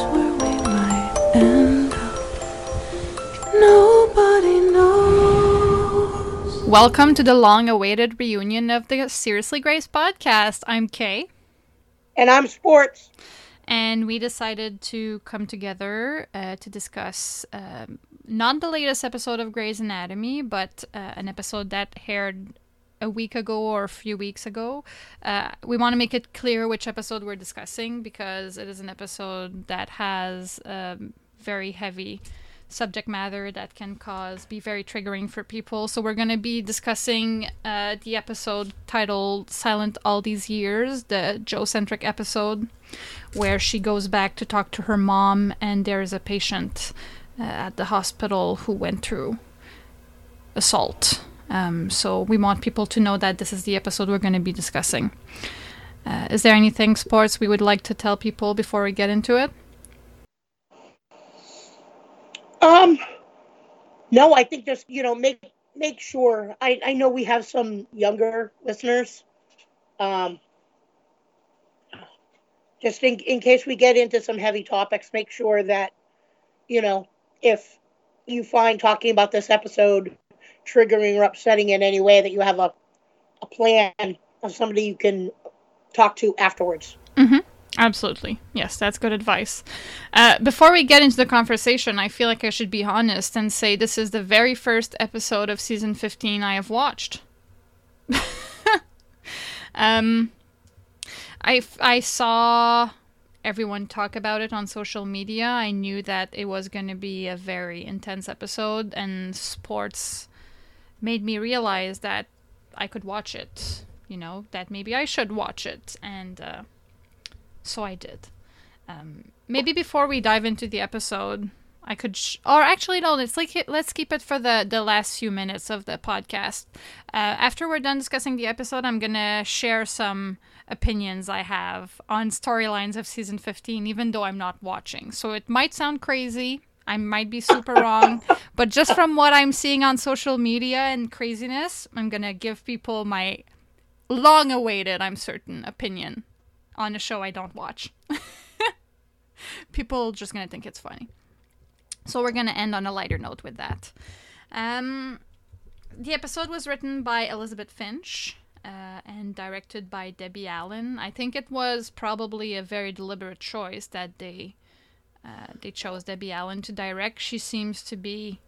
knows where we might end up. Nobody knows. Welcome to the long awaited reunion of the Seriously Grace podcast. I'm Kay, And I'm sports. and we decided to come together uh, to discuss um, not the latest episode of Grey's Anatomy, but uh, an episode that aired a week ago or a few weeks ago. Uh, we want to make it clear which episode we're discussing because it is an episode that has um, very heavy subject matter that can cause be very triggering for people. So we're going to be discussing uh, the episode titled "Silent All These Years," the Jo-centric episode, where she goes back to talk to her mom, and there is a patient uh, at the hospital who went through assault. Um, so we want people to know that this is the episode we're going to be discussing. Uh, is there anything sports we would like to tell people before we get into it? Um, no, I think just you know make make sure. I I know we have some younger listeners. Um, just in in case we get into some heavy topics, make sure that you know if you find talking about this episode triggering or upsetting in any way, that you have a a plan of somebody you can talk to afterwards. Absolutely. Yes, that's good advice. Uh, before we get into the conversation, I feel like I should be honest and say this is the very first episode of season 15 I have watched. um, I, I saw everyone talk about it on social media. I knew that it was going to be a very intense episode, and sports made me realize that I could watch it. You know, that maybe I should watch it. And, uh, so I did. Um, maybe before we dive into the episode, I could, sh- or actually no, let's like let's keep it for the the last few minutes of the podcast. Uh, after we're done discussing the episode, I'm gonna share some opinions I have on storylines of season 15, even though I'm not watching. So it might sound crazy. I might be super wrong, but just from what I'm seeing on social media and craziness, I'm gonna give people my long awaited, I'm certain, opinion on a show I don't watch. People just gonna think it's funny. So we're gonna end on a lighter note with that. Um, the episode was written by Elizabeth Finch uh, and directed by Debbie Allen. I think it was probably a very deliberate choice that they uh, they chose Debbie Allen to direct. She seems to be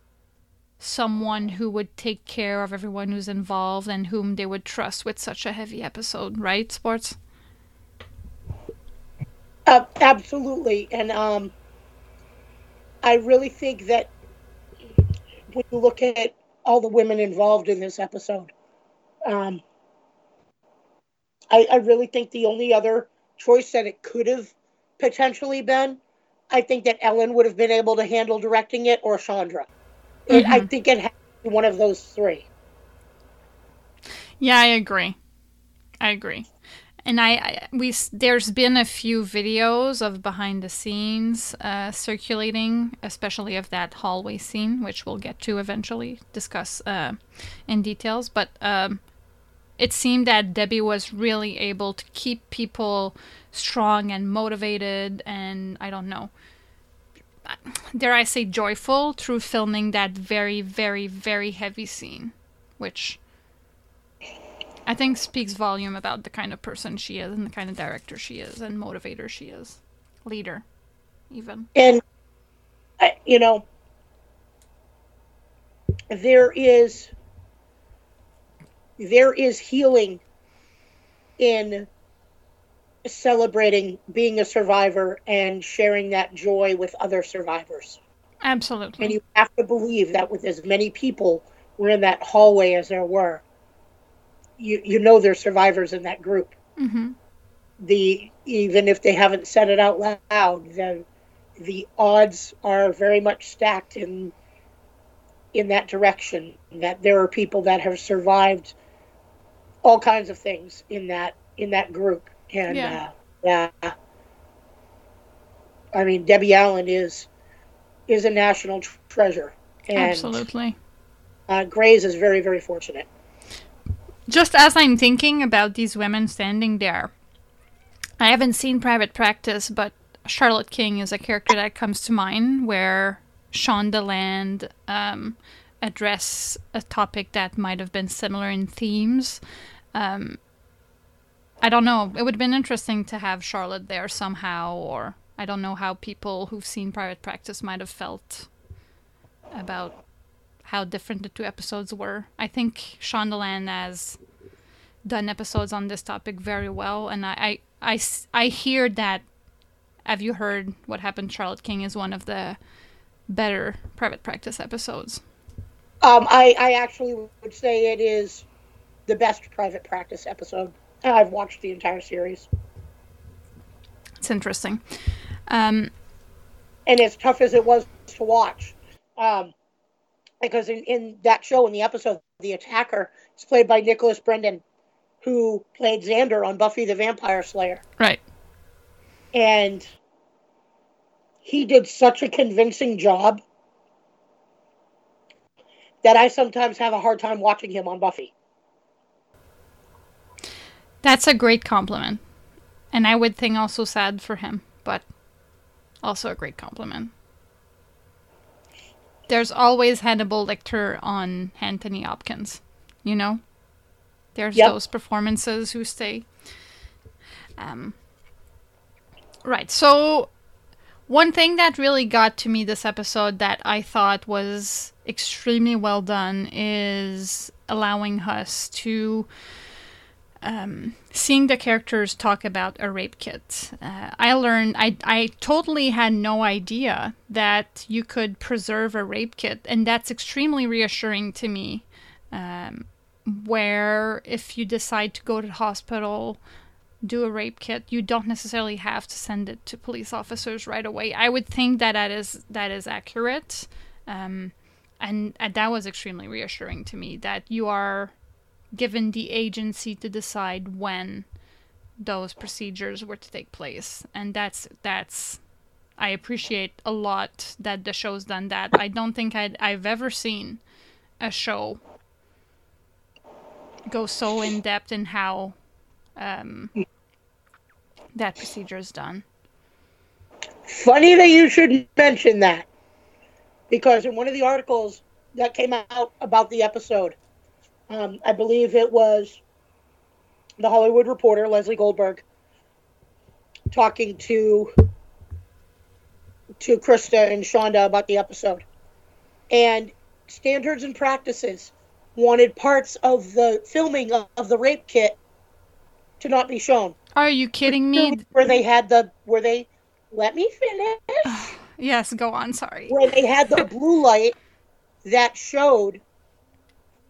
someone who would take care of everyone who's involved and whom they would trust with such a heavy episode, right? Sports. Uh, absolutely, and um, I really think that when you look at all the women involved in this episode, um, I, I really think the only other choice that it could have potentially been, I think that Ellen would have been able to handle directing it, or Chandra. It, I think it had to be one of those three. Yeah, I agree. I agree. And I, I we there's been a few videos of behind the scenes uh, circulating, especially of that hallway scene, which we'll get to eventually discuss uh, in details. But um, it seemed that Debbie was really able to keep people strong and motivated, and I don't know, dare I say, joyful through filming that very, very, very heavy scene, which I think speaks volume about the kind of person she is and the kind of director she is and motivator she is. Leader, even. and you know there is there is healing in celebrating being a survivor and sharing that joy with other survivors Absolutely. and you have to believe that with as many people were in that hallway as there were you you know there's survivors in that group hmm the even if they haven't said it out loud, the the odds are very much stacked in in that direction. That there are people that have survived all kinds of things in that in that group, and Yeah. uh, yeah, I mean Debbie Allen is is a national tr- treasure, and Absolutely. uh, Grey's is very very fortunate. Just as I'm thinking about these women standing there, I haven't seen private practice, but Charlotte King is a character that comes to mind where Shondaland um, address a topic that might have been similar in themes. Um, I don't know. It would have been interesting to have Charlotte there somehow, or I don't know how people who've seen private practice might have felt about how different the two episodes were. I think Shondaland has done episodes on this topic very well, and I, I, I, I hear that. Have you heard what happened? Charlotte King is one of the better private practice episodes. Um, I, I actually would say it is the best private practice episode. I've watched the entire series. It's interesting. Um, and as tough as it was to watch, um, because in, in that show, in the episode, the attacker is played by Nicholas Brendon, who played Xander on Buffy the Vampire Slayer. Right. And he did such a convincing job that I sometimes have a hard time watching him on Buffy. That's a great compliment. And I would think also sad for him, but also a great compliment. There's always Hannibal Lecter on Anthony Hopkins, you know? There's yep. those performances who stay. Um, right, so one thing that really got to me this episode that I thought was extremely well done is allowing us to um, seeing the characters talk about a rape kit. Uh, I learned, I, I totally had no idea that you could preserve a rape kit, and that's extremely reassuring to me. Um, where if you decide to go to the hospital, do a rape kit, you don't necessarily have to send it to police officers right away. I would think that that is that is accurate, um, and, and that was extremely reassuring to me that you are given the agency to decide when those procedures were to take place. And that's that's i appreciate a lot that the show's done that. I don't think i i've ever seen a show go so in depth in how um, that procedure is done. Funny that you should mention that because in one of the articles that came out about the episode um, I believe it was the Hollywood Reporter, Lesley Goldberg, talking to to Krista and Shonda about the episode. And standards and practices wanted parts of the filming of, of the rape kit to not be shown. Are you kidding me? Where they had the where they let me finish. yes, go on, sorry. Where they had the blue light that showed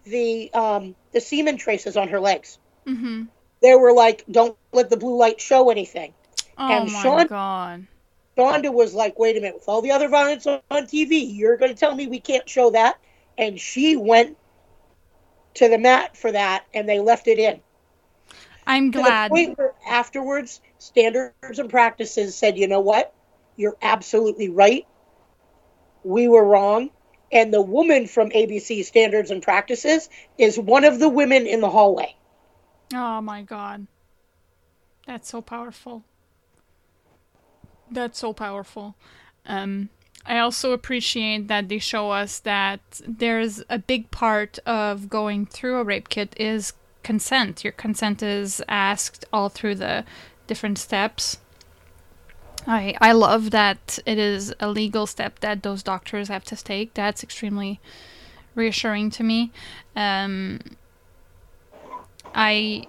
the um, the semen traces on her legs. Mm-hmm. They were like, "Don't let the blue light show anything." Oh and my Sean, god! Shonda was like, "Wait a minute! With all the other violence on, on TV, you're going to tell me we can't show that?" And she went to the mat for that, and they left it in. I'm glad. To the point where afterwards, standards and practices said, "You know what? You're absolutely right. We were wrong." and the woman from ABC Standards and Practices is one of the women in the hallway. Oh my god. That's so powerful. That's so powerful. Um, I also appreciate that they show us that there's a big part of going through a rape kit is consent. Your consent is asked all through the different steps. I I love that it is a legal step that those doctors have to take. That's extremely reassuring to me. Um, I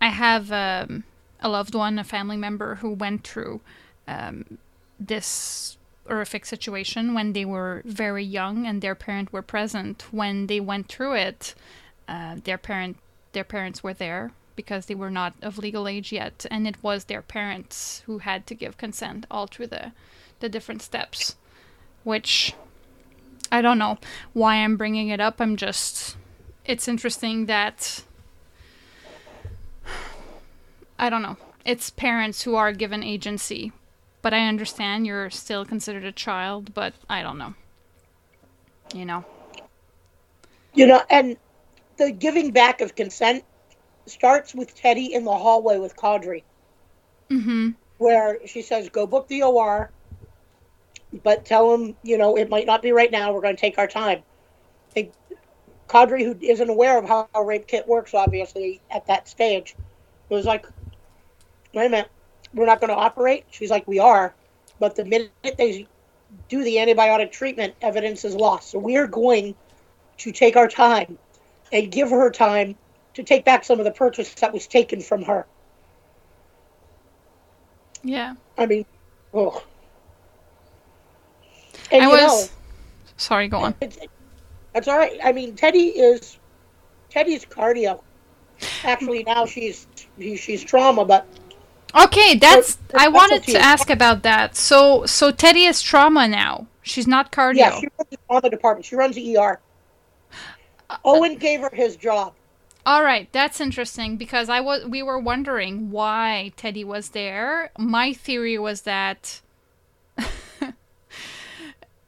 I have um, a loved one, a family member who went through um, this horrific situation when they were very young and their parent were present when they went through it. Uh, their parent their parents were there because they were not of legal age yet, and it was their parents who had to give consent all through the, the different steps. Which I don't know why I'm bringing it up. I'm just. It's interesting that. I don't know. It's parents who are given agency. But I understand you're still considered a child, but I don't know. You know? You know, and the giving back of consent starts with Teddy in the hallway with Qadri. Mm-hmm. where she says, "Go book the OR, but tell them, you know, it might not be right now. We're going to take our time." Think Qadri, who isn't aware of how a rape kit works, obviously at that stage, was like, "Wait a minute, we're not going to operate." She's like, "We are," but the minute they do the antibiotic treatment, evidence is lost. So we are going to take our time and give her time to take back some of the purchase that was taken from her. Yeah. I mean, oh. And I was. know, Sorry, go on. it's, that's all right. I mean, Teddy is Teddy's cardio. Actually, now she's she, she's trauma, but Okay, that's. her I wanted to ask about that. So, so Teddy is trauma now. She's not cardio. yeah, she runs the trauma department. She runs the ER. Uh, Owen gave her his job. All right, that's interesting because I was we were wondering why Teddy was there. My theory was that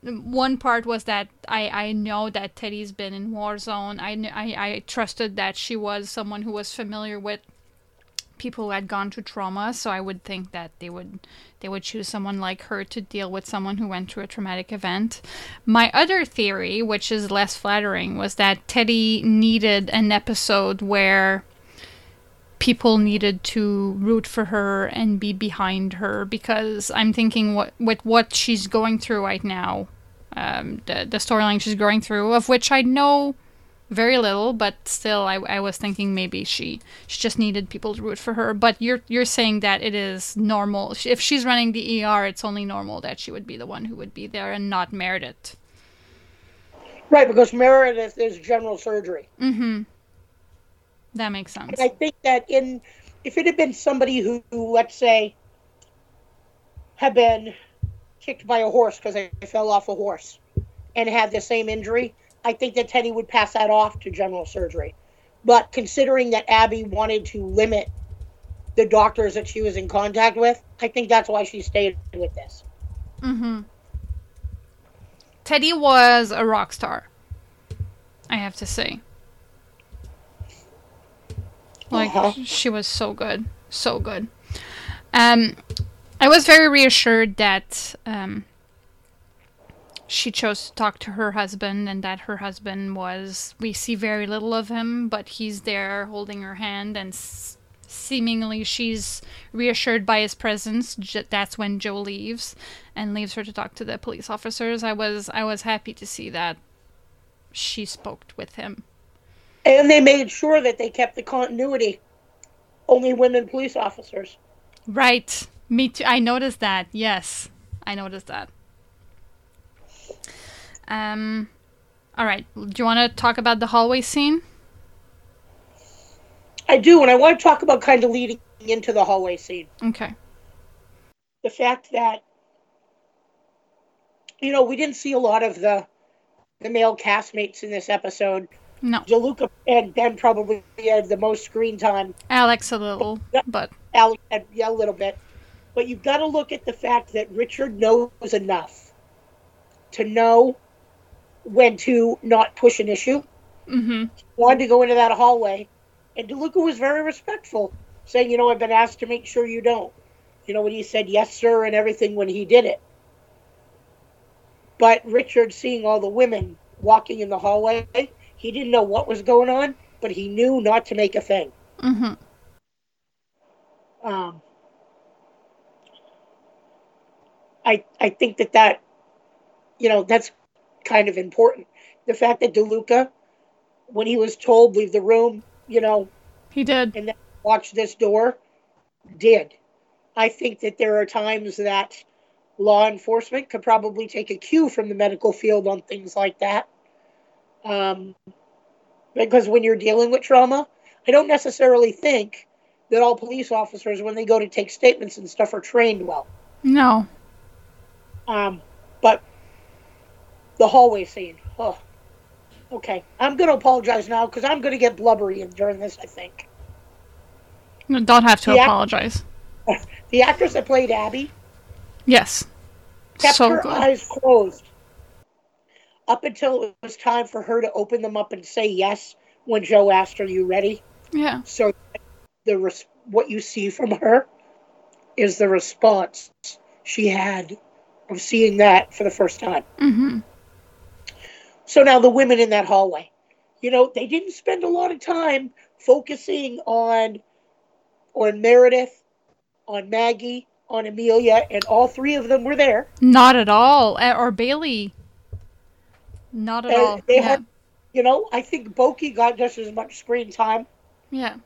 one part was that I I know that Teddy's been in war zone. I I I trusted that she was someone who was familiar with people who had gone to trauma, so I would think that they would they would choose someone like her to deal with someone who went through a traumatic event. My other theory, which is less flattering, was that Teddy needed an episode where people needed to root for her and be behind her because I'm thinking what with what she's going through right now, um, the the storyline she's going through, of which I know very little, but still, I, I was thinking maybe she she just needed people to root for her. But you're you're saying that it is normal if she's running the ER, it's only normal that she would be the one who would be there and not Meredith. Right, because Meredith is general surgery. Mm-hmm. That makes sense. And I think that in if it had been somebody who, who let's say, had been kicked by a horse because they fell off a horse and had the same injury, I think that Teddy would pass that off to general surgery. But considering that Abby wanted to limit the doctors that she was in contact with, I think that's why she stayed with this. Mm-hmm. Teddy was a rock star. I have to say. Like Uh-huh. she was so good, so good. Um, I was very reassured that um, she chose to talk to her husband, and that her husband was. We see very little of him, but he's there holding her hand, and s- seemingly she's reassured by his presence. J- that's when Jo leaves and leaves her to talk to the police officers. I was I was happy to see that she spoke with him. And they made sure that they kept the continuity. Only women police officers. Right. Me too. I noticed that. Yes. I noticed that. Um all right. Do you want to talk about the hallway scene? I do, and I want to talk about kind of leading into the hallway scene. Okay. the fact that you know we didn't see a lot of the the male castmates in this episode. No. DeLuca and Ben probably had the most screen time. Alex a little, but Alex had yeah, a little bit, but you've got to look at the fact that Richard knows enough to know when to not push an issue. mhm. Wanted to go into that hallway, and DeLuca was very respectful, saying, "You know, I've been asked to make sure you don't." You know, when he said yes, sir, and everything when he did it. But Richard, seeing all the women walking in the hallway, he didn't know what was going on, but he knew not to make a thing. Mhm. Um, I I think that that, you know, that's kind of important. The fact that DeLuca, when he was told leave the room, you know, He did. and then watch this door, did. I think that there are times that law enforcement could probably take a cue from the medical field on things like that. Um, because when you're dealing with trauma, I don't necessarily think that all police officers, when they go to take statements and stuff, are trained well. No. Um, but the hallway scene, oh, okay. I'm going to apologize now because I'm going to get blubbery during this, I think. No, Don't have to Yeah. apologize. The actress that played Abby, Yes. kept so her good. eyes closed up until it was time for her to open them up and say yes when Jo asked, "Are you ready?" Yeah. So the res- what you see from her is the response she had of seeing that for the first time. Mm-hmm. So now the women in that hallway, you know, they didn't spend a lot of time focusing on on Meredith, on Maggie, on Amelia, and all three of them were there. Not at all. Or Bailey. Not at And all. they yeah. had, you know, I think Bokhee got just as much screen time. yeah.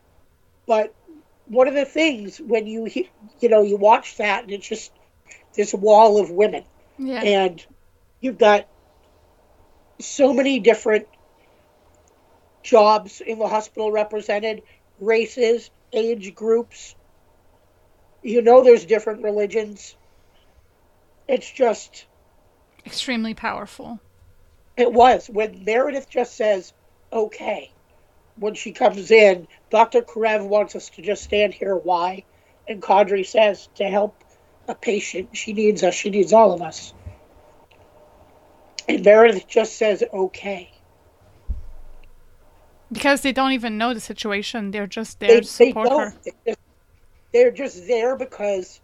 But one of the things when you you know you watch that and it's just this wall of women Yeah. and you've got so many different jobs in the hospital represented, races, age groups. You know, there's different religions. It's just Extremely powerful. It was when Meredith just says, "Okay," when she comes in. Doctor Karev wants us to just stand here. Why? And Qadri says, "To help a patient. She needs us. She needs all of us." And Meredith just says, "Okay." Because they don't even know the situation. They're just there They, to support her. don't. They're just, they're just there because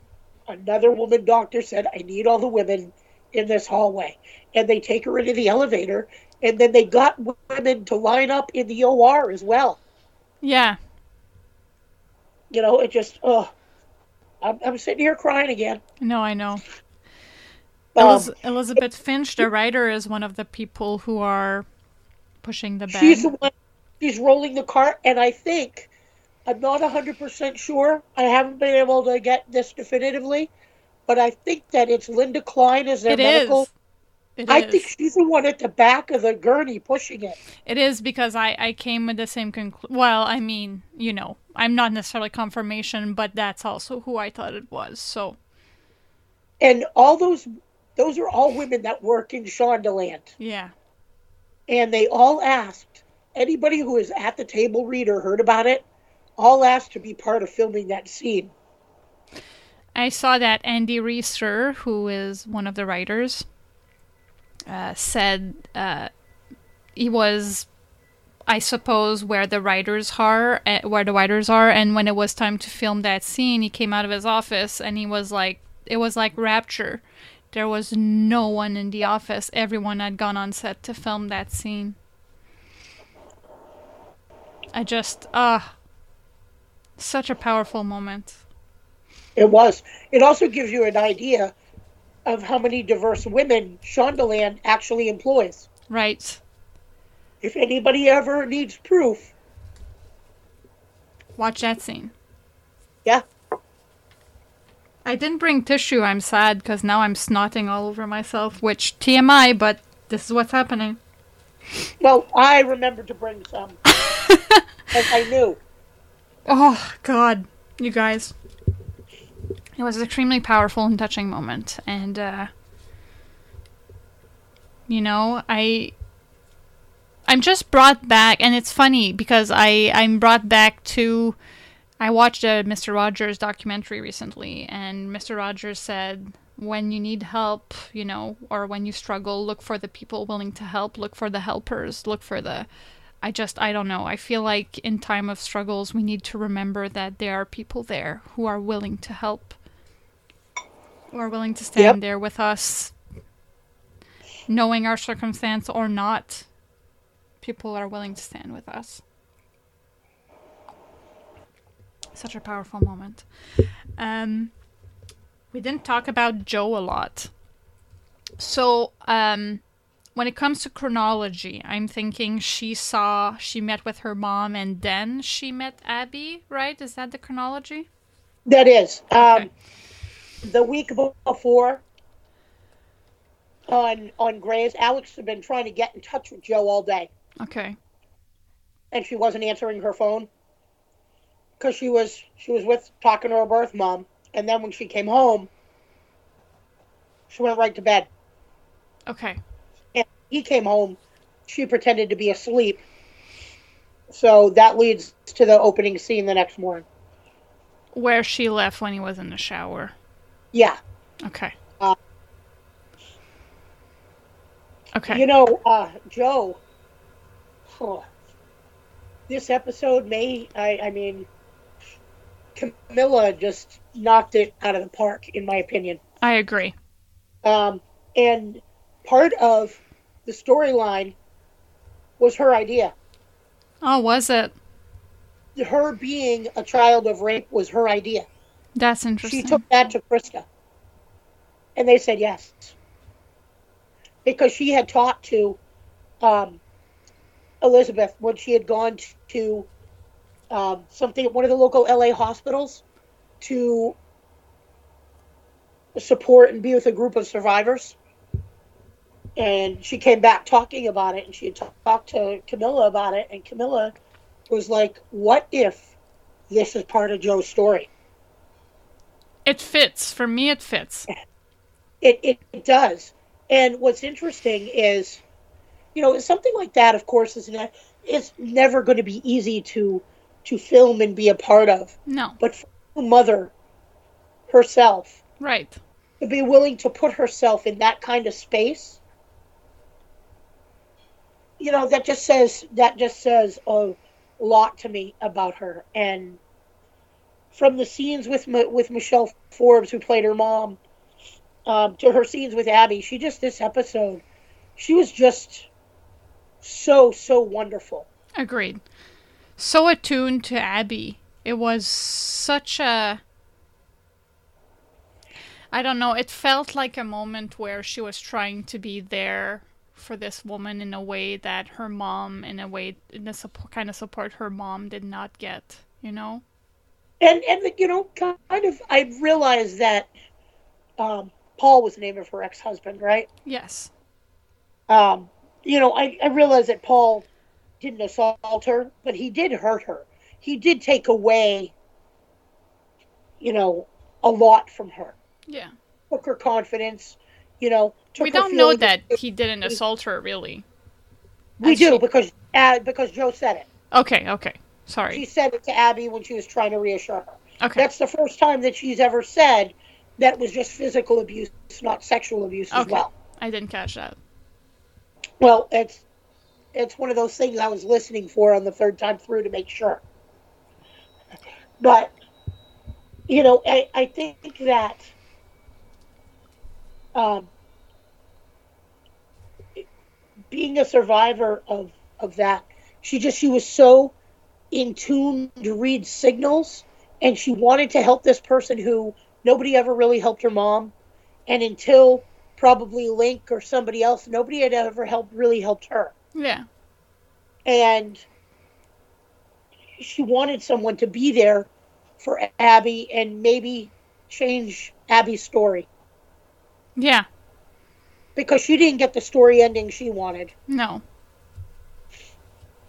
another woman doctor said, "I need all the women in this hallway," and they take her into the elevator. And then they got women to line up in the OR as well. Yeah. you know, it just, oh, I'm, I'm sitting here crying again. No, I know. Um, Eliz- Elizabeth Finch, the writer, is one of the people who are pushing the bed. she's the one, she's rolling the cart, and I think, I'm not 100% sure, I haven't been able to get this definitively, but I think that it's Linda Klein as their It medical. is. It I is. think she's the one at the back of the gurney pushing it. It is because I, I came with the same conclusion. Well, I mean, you know, I'm not necessarily confirmation, but that's also who I thought it was. So, And all those, those are all women that work in Shondaland. yeah. and they all asked anybody who is at the table read or heard about it all asked to be part of filming that scene I saw that Andy Reaser, who is one of the writers, uh, said uh, he was, I suppose, where the writers are, uh, where the writers are, and when it was time to film that scene, he came out of his office and he was like, it was like rapture. There was no one in the office. Everyone had gone on set to film that scene. I just, ah, such a powerful moment. it was it also gives you an idea of how many diverse women shondaland actually employs Right. if anybody ever needs proof Watch that scene. yeah I didn't bring tissue. I'm sad because now I'm snotting all over myself, which TMI, but this is what's happening. well i remembered to bring some as i knew Oh, God. You guys. It was an extremely powerful and touching moment. And, uh, you know, I. I'm just brought back, and it's funny because I, I'm brought back to. I watched a Mr. Rogers documentary recently, and Mr. Rogers said, when you need help, you know, or when you struggle, look for the people willing to help, look for the helpers, look for the. I just, I don't know. I feel like in time of struggles, we need to remember that there are people there who are willing to help, who are willing to stand Yep. there with us, knowing our circumstance or not. People are willing to stand with us. Such a powerful moment. Um, we didn't talk about Jo a lot. So, um, when it comes to chronology, I'm thinking she saw, she met with her mom and then she met Abby, right? Is that the chronology? that is um, the week before on on Grey's, Alex had been trying to get in touch with Jo all day. Okay. and she wasn't answering her phone because she was she was with talking to her birth mom and then when she came home she went right to bed Okay. and he came home she pretended to be asleep so that leads to the opening scene the next morning Where she left when he was in the shower. yeah Okay. Uh, Okay. you know uh jo this episode may i i mean Camilla just knocked it out of the park, in my opinion. I agree. Um, and part of the storyline was her idea. Oh, was it? Her being a child of rape was her idea. That's interesting. She took that to Krista. And they said yes. Because she had talked to um, Elizabeth when she had gone to um, something at one of the local LA hospitals to support and be with a group of survivors. And she came back talking about it, and she had talked to Camilla about it, and Camilla was like, "What if this is part of Jo's story?" It fits. For me, it fits. It, it, it does. And what's interesting is, you know, something like that, of course, is ne- it's never going to be easy to to film and be a part of. No. But for a mother herself Right. to be willing to put herself in that kind of space, you know, that just says that just says a lot to me about her. And from the scenes with with Michelle Forbes, who played her mom, um, to her scenes with Abby, she just this episode, she was just so so wonderful. Agreed. So attuned to Abby. It was such a. I don't know. It felt like a moment where she was trying to be there for this woman in a way that her mom, in a way, in the support, kind of support her mom did not get. You know. And and you know, kind of, I realized that um, Paul was the name of her ex husband, right? Yes. um, you know, I, I realized that Paul didn't assault her, but he did hurt her. He did take away, you know, a lot from her. Yeah. Took her confidence, you know. Took we don't know that he didn't assault her, really. We and do she- because uh, because Jo said it. Okay. Okay. Sorry. She said it to Abby when she was trying to reassure her. Okay. That's the first time that she's ever said that was just physical abuse, not sexual abuse as well. I didn't catch that. Well, it's it's one of those things I was listening for on the third time through to make sure. But you know, I, I think that um, being a survivor of of that, she just she was so in tune to read signals, and she wanted to help this person who nobody ever really helped her mom, and until probably Link or somebody else, nobody had ever helped really helped her Yeah. and she wanted someone to be there for Abby and maybe change Abby's story Yeah. because she didn't get the story ending she wanted. No.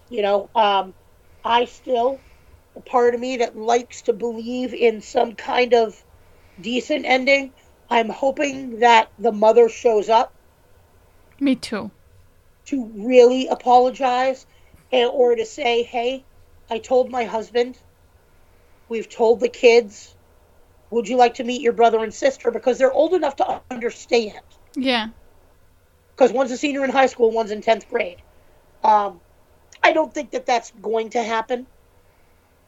You know, um, I still, a part of me that likes to believe in some kind of decent ending. I'm hoping that the mother shows up Me too. To really apologize and, or to say, hey, I told my husband, we've told the kids, would you like to meet your brother and sister? Because they're old enough to understand. Yeah. Because one's a senior in high school, one's in 10th grade. Um, I don't think that that's going to happen,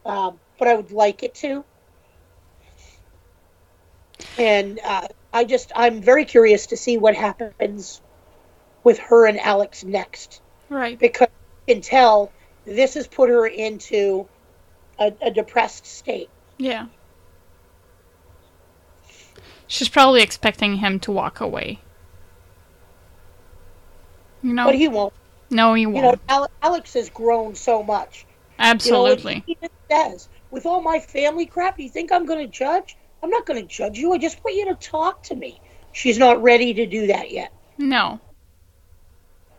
um, but I would like it to. And uh, I just, I'm very curious to see what happens with her and Alex next. Right. because you can tell this has put her into a, a depressed state. Yeah. She's probably expecting him to walk away. You know? But he won't. no, he won't. You know, Alex has grown so much. You know, Absolutely. he even says, with all my family crap, you think I'm going to judge? I'm not going to judge you. I just want you to talk to me. She's not ready to do that yet. No.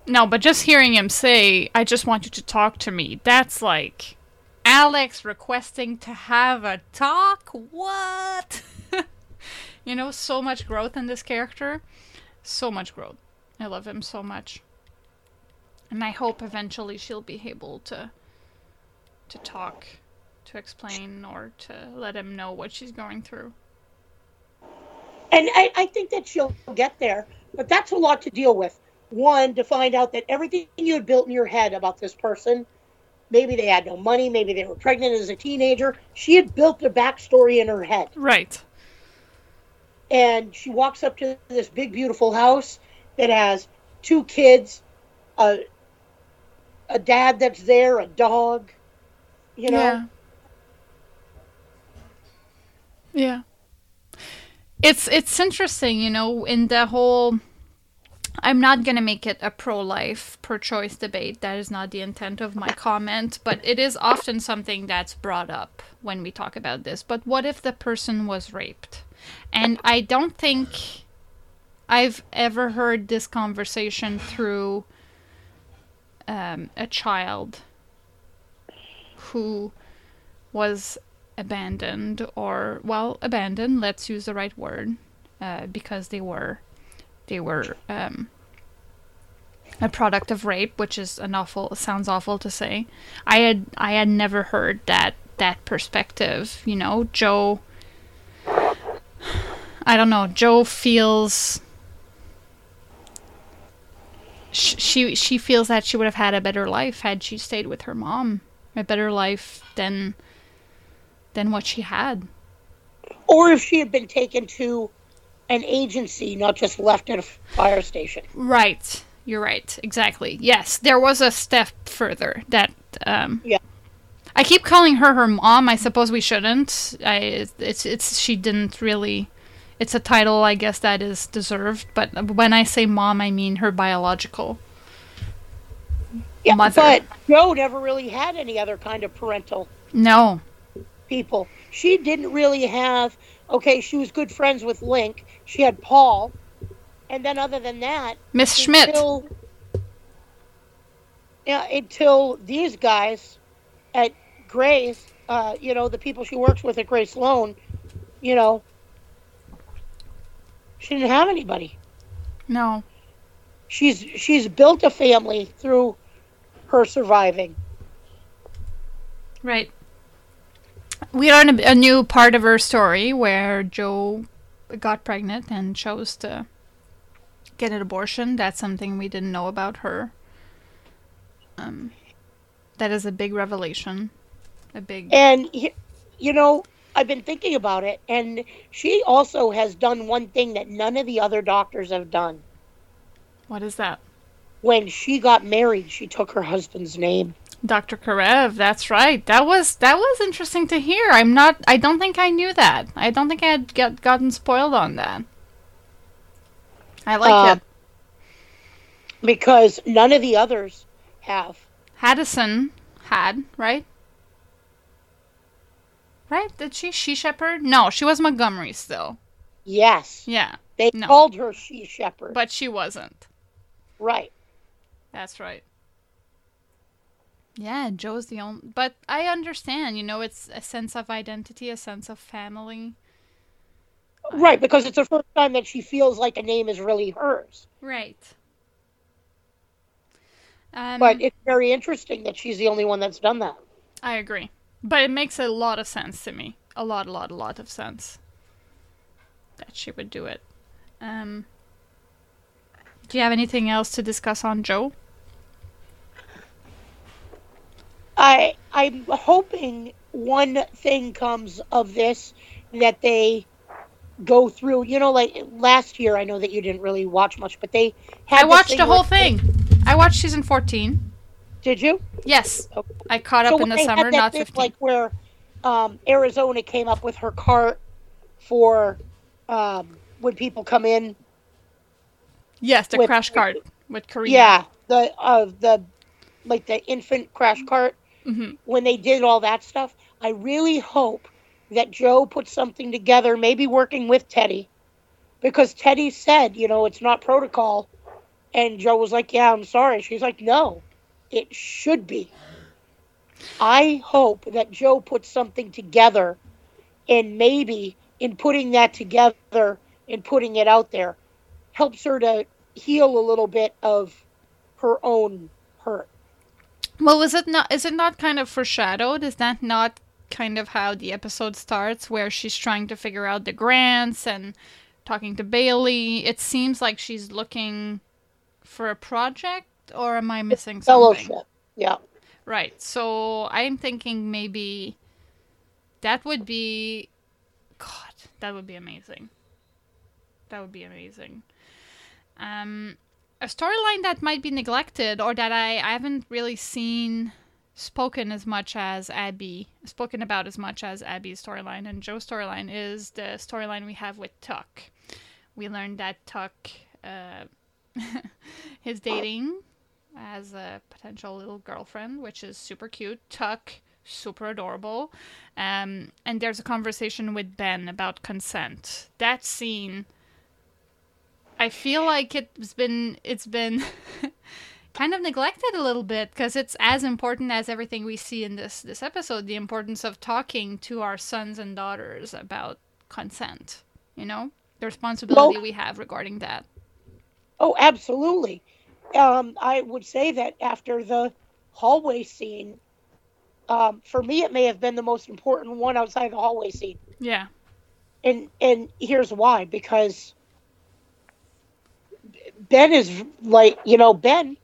No, but just hearing him say, I just want you to talk to me, that's like Alex requesting to have a talk? What? you know, so much growth in this character. So much growth. I love him so much. And I hope eventually she'll be able to to talk, to explain or to let him know what she's going through. And I, I think that she'll get there, but that's a lot to deal with. One, to find out that everything you had built in your head about this person Maybe they had no money. Maybe they were pregnant as a teenager. She had built a backstory in her head. Right. And she walks up to this big, beautiful house that has two kids, a, a dad that's there, a dog, you know? Yeah. Yeah. It's it's interesting, you know, in the whole I'm not going to make it a pro-life, pro-choice debate. That is not the intent of my comment, but it is often something that's brought up when we talk about this. But what if the person was raped? And I don't think I've ever heard this conversation through um, a child who was abandoned or well abandoned let's use the right word uh, because they were they were um, a product of rape which is an awful sounds awful to say. I had i had never heard that that perspective you know? Jo i don't know. Jo feels she she feels that she would have had a better life had she stayed with her mom a better life than than what she had. Or if she had been taken to an agency, not just left at a fire station. Right. You're right. Exactly. Yes, there was a step further that. Um, Yeah. I keep calling her her mom. I suppose we shouldn't. I it's it's she didn't really. It's a title I guess that is deserved, but when I say mom, I mean her biological. Yeah, Mother. but Jo never really had any other kind of parental No. people. She didn't really have. Okay, she was good friends with Link. She had Paul, and then other than that, Miss Schmidt. until yeah, until these guys at Grace, uh, you know, the people she works with at Grey Sloan, you know, she didn't have anybody. No. She's she's built a family through her surviving. Right. We are in a, a new part of her story where Jo got pregnant and chose to get an abortion. That's something we didn't know about her. Um, that is a big revelation. A big. And you know, I've been thinking about it, and she also has done one thing that none of the other doctors have done. What is that? When she got married, she took her husband's name. Dr. Karev, that's right. That was that was interesting to hear. I'm not I don't think I knew that. I don't think I had get, gotten spoiled on that. I like Uh, it. because none of the others have. Addison had, right? Right? Did she? She Shepherd? No, she was Montgomery still. Yes, Yeah, they No. called her She Shepherd. but she wasn't. right. That's right. Yeah, Jo's the only. But I understand, you know, it's a sense of identity, a sense of family. Right, because it's the first time that she feels like a name is really hers. Right. Um, But it's very interesting that she's the only one that's done that. I agree. But it makes a lot of sense to me. A lot, a lot, a lot of sense. That she would do it. Um, do you have anything else to discuss on Jo? I I'm hoping one thing comes of this that they go through. You know, like last year, I know that you didn't really watch much, but they had. I watched the whole thing. I watched season 14. Did you? Yes. Okay. I caught up So in the they summer, not thing, 15. Like where um, Arizona came up with her cart for um, when people come in. yes, the with- crash cart with Korea. Yeah, the uh, the like the infant crash cart. Hmm when they did all that stuff, I really hope that Jo put something together, maybe working with Teddy, because Teddy said, you know, it's not protocol. And Jo was like, yeah, I'm sorry. She's like, no, it should be. I hope that Jo puts something together and maybe in putting that together and putting it out there helps her to heal a little bit of her own hurt. Well, is it not? Is it not kind of foreshadowed? Is that not kind of how the episode starts, where she's trying to figure out the grants and talking to Bailey? It seems like she's looking for a project, or am I missing something? Fellowship. Yeah. Right. So I'm thinking maybe that would be God, that would be amazing. That would be amazing. Um a storyline that might be neglected or that I, I haven't really seen spoken as much as Abby, spoken about as much as Abby's storyline and Jo's storyline is the storyline we have with Tuck. We learned that Tuck uh, is dating as a potential little girlfriend, which is super cute. Tuck, super adorable. Um, and there's a conversation with Ben about consent. That scene, I feel like it's been it's been kind of neglected a little bit because it's as important as everything we see in this this episode. The importance of talking to our sons and daughters about consent. You know, the responsibility Well- we have regarding that. Oh, absolutely. Um, I would say that after the hallway scene, um, for me, it may have been the most important one outside the hallway scene. Yeah. And and here's why: because Ben is like, you know, Ben.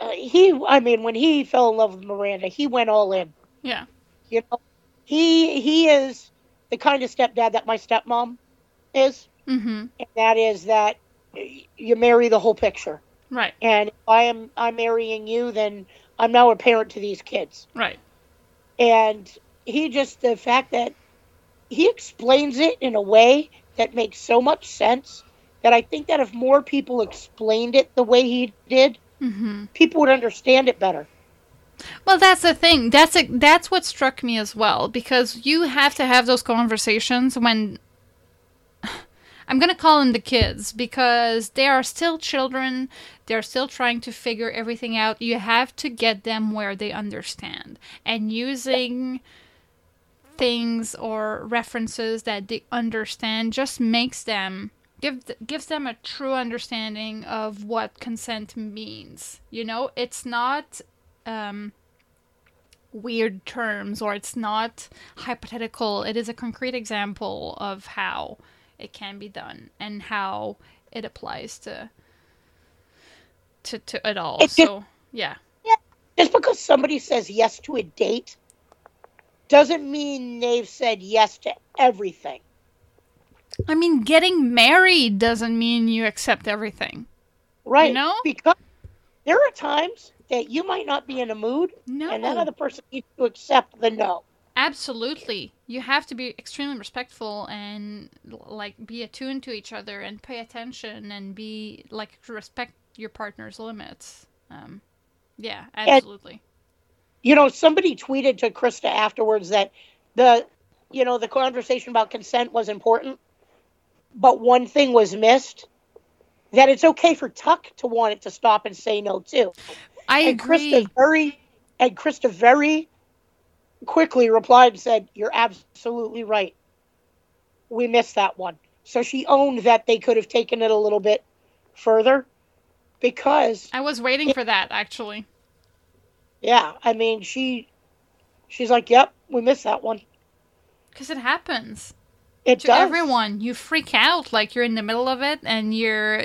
Uh, he, I mean, when he fell in love with Miranda, he went all in. Yeah. You know, he he is the kind of stepdad that my stepmom is, Mm-hmm. and that is that you marry the whole picture. Right. And if I am I'm marrying you, then I'm now a parent to these kids. Right. And he just the fact that he explains it in a way that makes so much sense that I think that if more people explained it the way he did, Mm-hmm. people would understand it better. Well, that's the thing. That's a, that's what struck me as well because you have to have those conversations when I'm going to call them the kids because they are still children. They're still trying to figure everything out. You have to get them where they understand. And using things or references that they understand just makes them give gives them a true understanding of what consent means. You know, it's not um, weird terms or it's not hypothetical. It is a concrete example of how it can be done and how it applies to to, to it all. It just- so yeah. Just because somebody says yes to a date doesn't mean they've said yes to everything. I mean, getting married doesn't mean you accept everything. Right. know? Because there are times that you might not be in a mood No. and that other person needs to accept the no. Absolutely. You have to be extremely respectful and like be attuned to each other and pay attention and be like respect your partner's limits. Um, yeah, absolutely. You know, somebody tweeted to Krista afterwards that the you know, the conversation about consent was important, but one thing was missed. That it's okay for Tuck to want it to stop and say no too. I and agree. Krista very and Krista very quickly replied and said, You're absolutely right. We missed that one. So she owned that they could have taken it a little bit further because I was waiting for that actually. yeah, I mean she she's like, Yep, we missed that one. Because it happens It to does. everyone. You freak out like you're in the middle of it and you're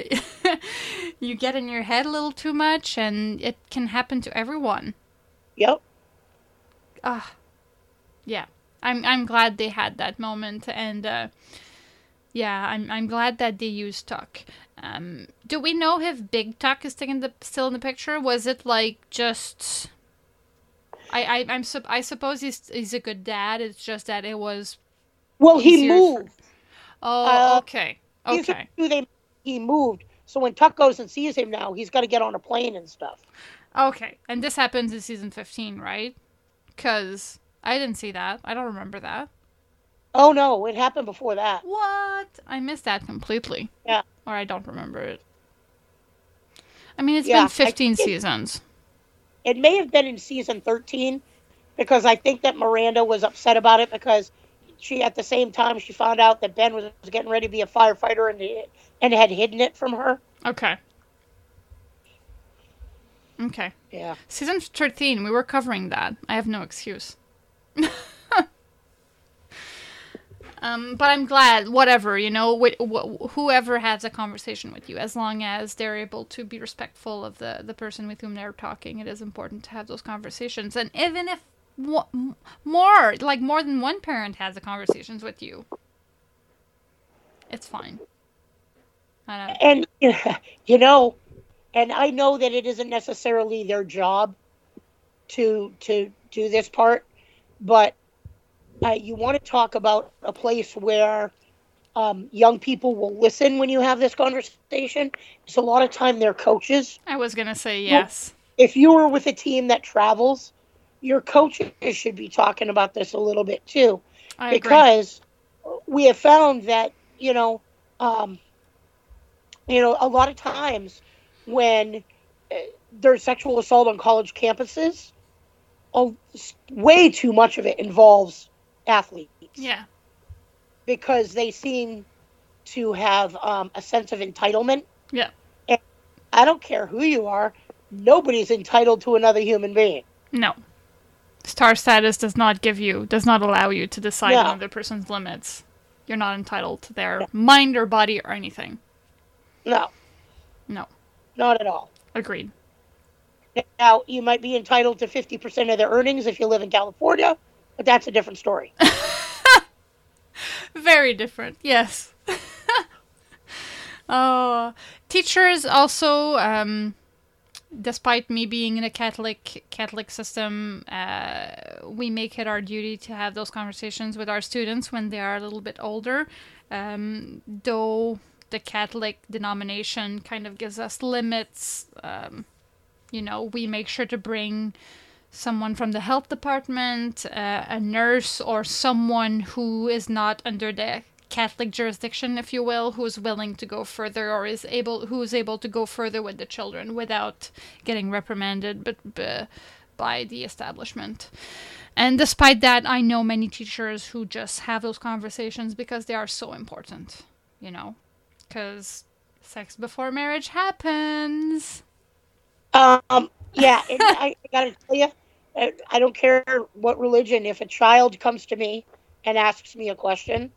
you get in your head a little too much and it can happen to everyone. Yep. Ah, yeah. I'm I'm glad they had that moment, and uh, yeah, I'm I'm glad that they used Tuck. Um, do we know if Big Tuck is still in the still in the picture? Was it like just? I I I'm I suppose he's he's a good dad. It's just that it was. Well he Easier for- moved. Oh, Uh, okay, okay, they he moved. So when Tuck goes and sees him now, he's gotta get on a plane and stuff. okay. And this happens in season fifteen, right? Because I didn't see that. I don't remember that. Oh no, it happened before that. What? I missed that completely. Yeah. Or I don't remember it. I mean, it's Yeah, been 15 think- seasons. It may have been in season 13 because I think that Miranda was upset about it because she, at the same time, she found out that Ben was, getting ready to be a firefighter and and had hidden it from her. Okay. Okay. Yeah. Season 13, we were covering that. I have no excuse. Um, but I'm glad, whatever, you know, wh- wh- whoever has a conversation with you, as long as they're able to be respectful of the, the person with whom they're talking, it is important to have those conversations. And even if more, like more than one parent has the conversations with you, it's fine. And you know and i know that it isn't necessarily their job to to do this part but uh, you want to talk about a place where um, young people will listen when you have this conversation it's a lot of time they're coaches I was gonna say yes. if you were with a team that travels your coaches should be talking about this a little bit too I agree. because we have found that you know um, you know a lot of times when uh, there's sexual assault on college campuses oh, way too much of it involves athletes Yeah. because they seem to have um, a sense of entitlement Yeah. And i don't care who you are nobody's entitled to another human being No. Star status does not give you, does not allow you to decide No. another person's limits. You're not entitled to their mind or body or anything. no No. not at all Agreed. now you might be entitled to 50% of their earnings if you live in california but that's a different story Very different. Yes. Oh, teachers also, um, despite me being in a Catholic Catholic system, uh, we make it our duty to have those conversations with our students when they are a little bit older. Um, though the Catholic denomination kind of gives us limits, um, you know, we make sure to bring someone from the health department, uh, a nurse, or someone who is not under the Catholic jurisdiction, if you will, who is willing to go further or is able, who is able to go further with the children without getting reprimanded, but, b by the establishment. And despite that, I know many teachers who just have those conversations because they are so important, you know, because sex before marriage happens. Um, yeah, I, I gotta tell you, I, I don't care what religion. If a child comes to me and asks me a question,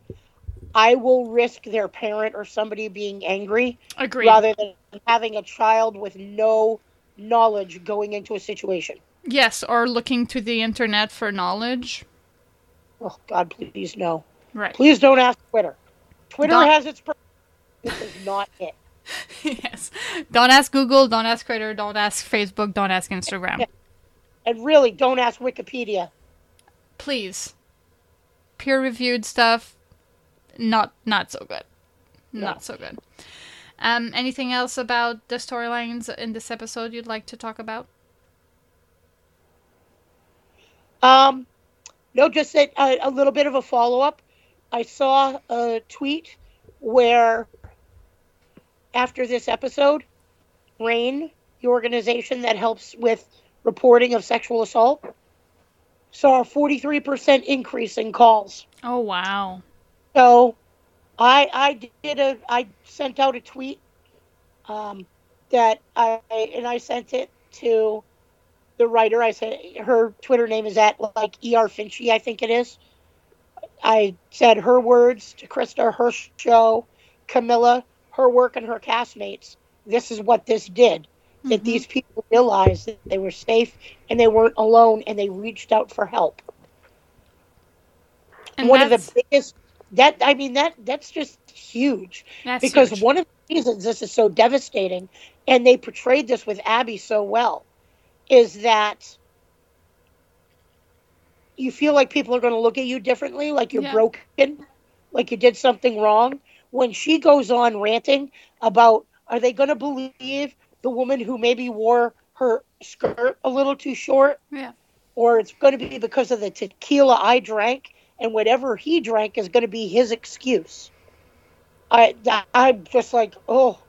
I will risk their parent or somebody being angry Agreed. rather than having a child with no knowledge going into a situation. Yes, or looking to the internet for knowledge. Oh God, please no. Right. Please don't ask Twitter. Twitter Don't- has its. pur- This is not it. yes. Don't ask Google, don't ask Twitter, don't ask Facebook, don't ask Instagram. And really, don't ask Wikipedia. Please. Peer reviewed stuff, not not so good. Not so good. Um, anything else about the storylines in this episode you'd like to talk about? Um, no, just a, a, a little bit of a follow up. I saw a tweet where after this episode, RAINN, the organization that helps with reporting of sexual assault, saw a 43% increase in calls. Oh wow. So I I did a I sent out a tweet um, that I and I sent it to the writer. I said her Twitter name is at like er Finchy, I think it is. I said her words to Krista, her show, Camilla, her work, and her castmates. This is what this did. That Mhm. these people realized that they were safe and they weren't alone, and they reached out for help And one of the biggest that I mean that that's just huge that's because huge. one of the reasons this is so devastating and they portrayed this with Abby so well is that you feel like people are going to look at you differently like you're Yeah. broken like you did something wrong when she goes on ranting about are they going to believe the woman who maybe wore her skirt a little too short Yeah. or it's going to be because of the tequila I drank, and whatever he drank is going to be his excuse. I I'm just like, oh,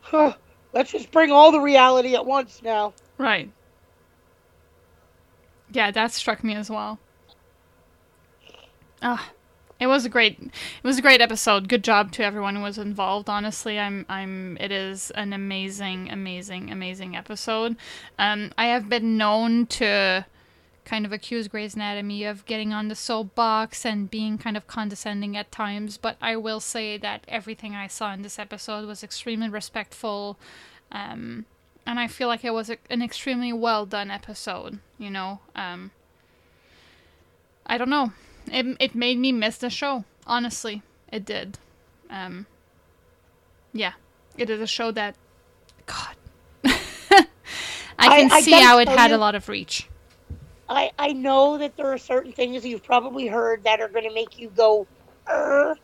huh, let's just bring all the reality at once now. Right. Yeah, that struck me as well. Ah, it was a great it was a great episode. Good job to everyone who was involved. Honestly, I'm I'm it is an amazing amazing amazing episode. Um I have been known to kind of accuse Grey's Anatomy of getting on the soapbox and being kind of condescending at times, but I will say that everything I saw in this episode was extremely respectful. Um, and I feel like it was a, an extremely well done episode, you know. Um, I don't know. It, it made me miss the show, honestly. It did. Um, yeah, it is a show that, God, I can I- I see how it had you- a lot of reach. I, I know that there are certain things you've probably heard that are going to make you go, "Er,"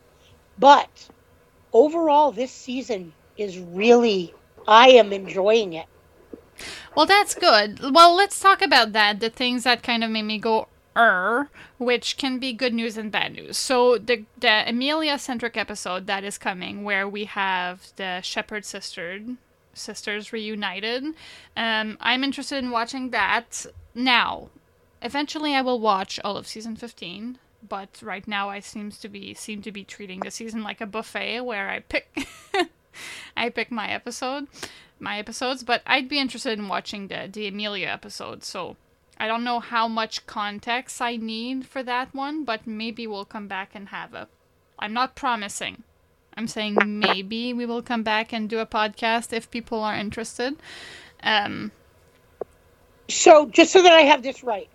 but overall, this season is really, I am enjoying it. Well, that's good. Well, let's talk about that. The things that kind of made me go er, which can be good news and bad news. So the the Amelia centric episode that is coming, where we have the Shepherd sister sisters reunited. Um, I'm interested in watching that now. Eventually, I will watch all of season 15. But right now, I seems to be seem to be treating the season like a buffet, where I pick I pick my episode, my episodes, but I'd be interested in watching the the Amelia episode. So I don't know how much context I need for that one, but maybe we'll come back and have a. I'm not promising. I'm saying maybe we will come back and do a podcast if people are interested. Um, So, just so that I have this right,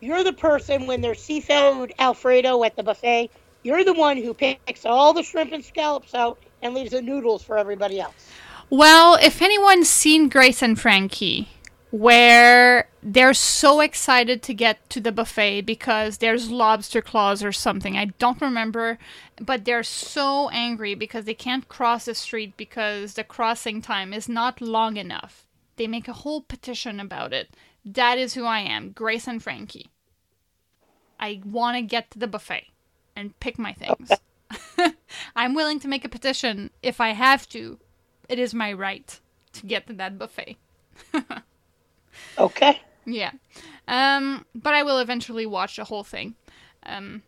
you're the person when there's seafood Alfredo at the buffet, you're the one who picks all the shrimp and scallops out and leaves the noodles for everybody else. Well, if anyone's seen Grace and Frankie, where they're so excited to get to the buffet because there's lobster claws or something, I don't remember, but they're so angry because they can't cross the street because the crossing time is not long enough. They make a whole petition about it. That is who I am, Grace and Frankie. I want to get to the buffet and pick my things. I'm willing to make a petition if I have to, it is my right to get to that buffet. Okay. Yeah. Um, but I will eventually watch the whole thing. Um,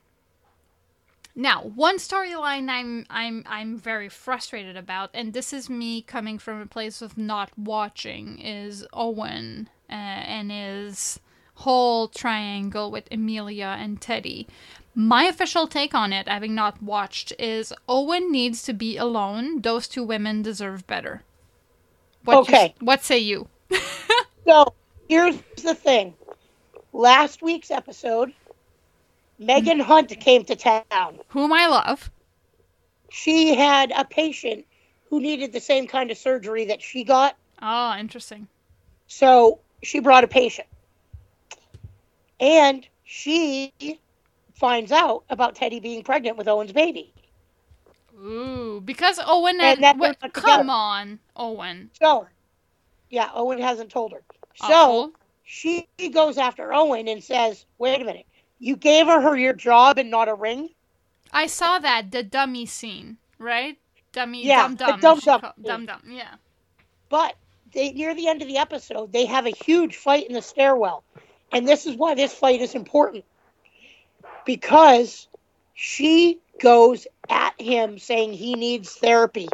now, one storyline I'm I'm I'm very frustrated about, and this is me coming from a place of not watching, is Owen uh, and his whole triangle with Amelia and Teddy. My official take on it, having not watched, is Owen needs to be alone. Those two women deserve better. What you- Okay. what say you? So, here's the thing last week's episode, Megan Hunt came to town. Whom I love. She had a patient who needed the same kind of surgery that she got. Oh, interesting. So she brought a patient. And she finds out about Teddy being pregnant with Owen's baby. Ooh, because Owen And that wait, come together. on, Owen. So, yeah, Owen hasn't told her. So she goes after Owen and says, wait a minute, you gave her, her your job and not a ring? I saw that the dummy scene, right? Dummy, Yeah, dum the dum, dum she dum call- scene. dum dum. Yeah. But they, near the end of the episode, they have a huge fight in the stairwell. And this is why this fight is important. Because she goes at him saying he needs therapy.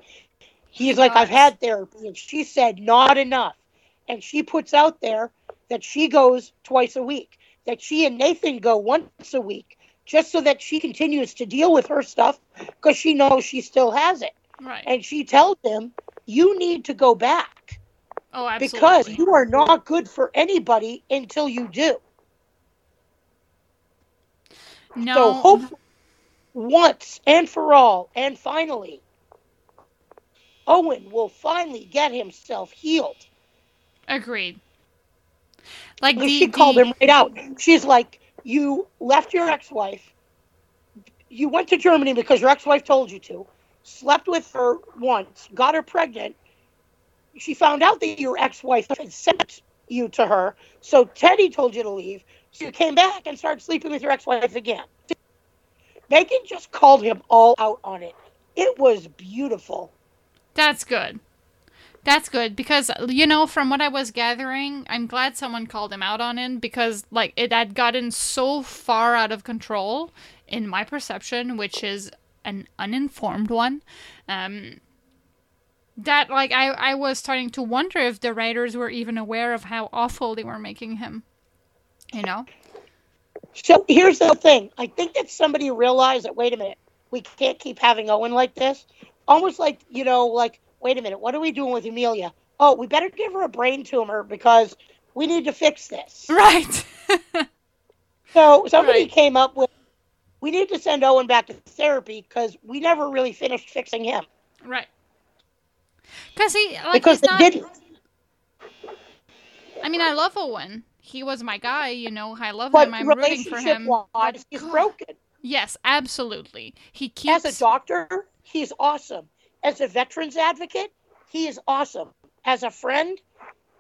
He's like, I've had therapy. And she said, not enough. And she puts out there that she goes twice a week, that she and Nathan go once a week, just so that she continues to deal with her stuff because she knows she still has it. Right. And she tells him, you need to go back oh, absolutely. because you are not good for anybody until you do. no. So hope once and for all, and finally, Owen will finally get himself healed. Agreed. Like the, she called him right out. She's like, "You left your ex-wife. You went to Germany because your ex-wife told you to. Slept with her once, got her pregnant. She found out that your ex-wife had sent you to her. So Teddy told you to leave. So you came back and started sleeping with your ex-wife again." Megan just called him all out on it. It was beautiful. That's good. That's good because you know from what I was gathering, I'm glad someone called him out on it because like it had gotten so far out of control in my perception, which is an uninformed one. Um that like I I was starting to wonder if the writers were even aware of how awful they were making him. You know? So here's the thing. I think that somebody realized that wait a minute, we can't keep having Owen like this. Almost like, you know, like, wait a minute, what are we doing with Amelia? Oh, we better give her a brain tumor because we need to fix this. Right. So somebody Right. came up with we need to send Owen back to therapy because we never really finished fixing him. right. Because he like because they not. didn't. I mean, I love Owen. He was my guy. You know, I love But him. I'm rooting for him. wise, he's God. broken. Yes, absolutely. He keeps. As a doctor, he's awesome. As a veterans advocate, he is awesome. As a friend,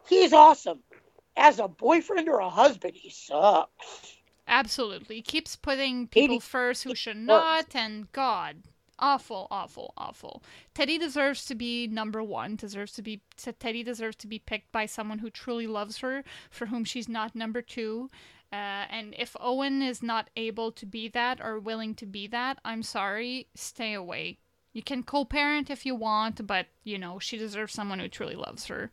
he's awesome. As a boyfriend or a husband, he sucks. Absolutely. Keeps putting people first who should works. not, and God. Awful, awful, awful. Teddy deserves to be number one. Deserves to be Teddy deserves to be picked by someone who truly loves her, for whom she's not number two. Uh, and if Owen is not able to be that or willing to be that, I'm sorry, stay away. You can co-parent if you want, but you know she deserves someone who truly loves her.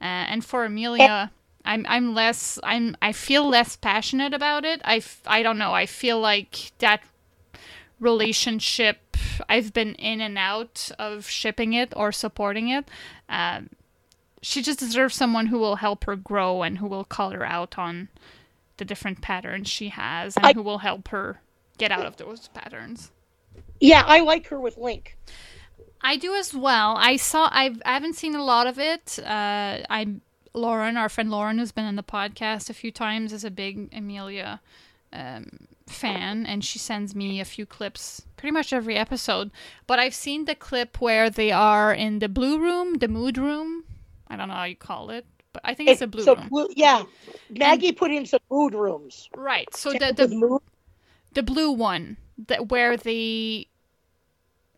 Uh, and for Amelia, I'm I'm less I'm I feel less passionate about it. I f- I don't know. I feel like that relationship. I've been in and out of shipping it or supporting it. Um, she just deserves someone who will help her grow and who will call her out on the different patterns she has and I- who will help her get out of those patterns. Yeah, I like her with Link. I do as well. I saw. I've, I haven't seen a lot of it. Uh, I'm Lauren, our friend Lauren, who's been on the podcast a few times, is a big Amelia um, fan, and she sends me a few clips pretty much every episode. But I've seen the clip where they are in the blue room, the mood room. I don't know how you call it, but I think it's a blue so room. blue, yeah. Maggie put in some mood rooms. Right. So the the mood, the blue one that where the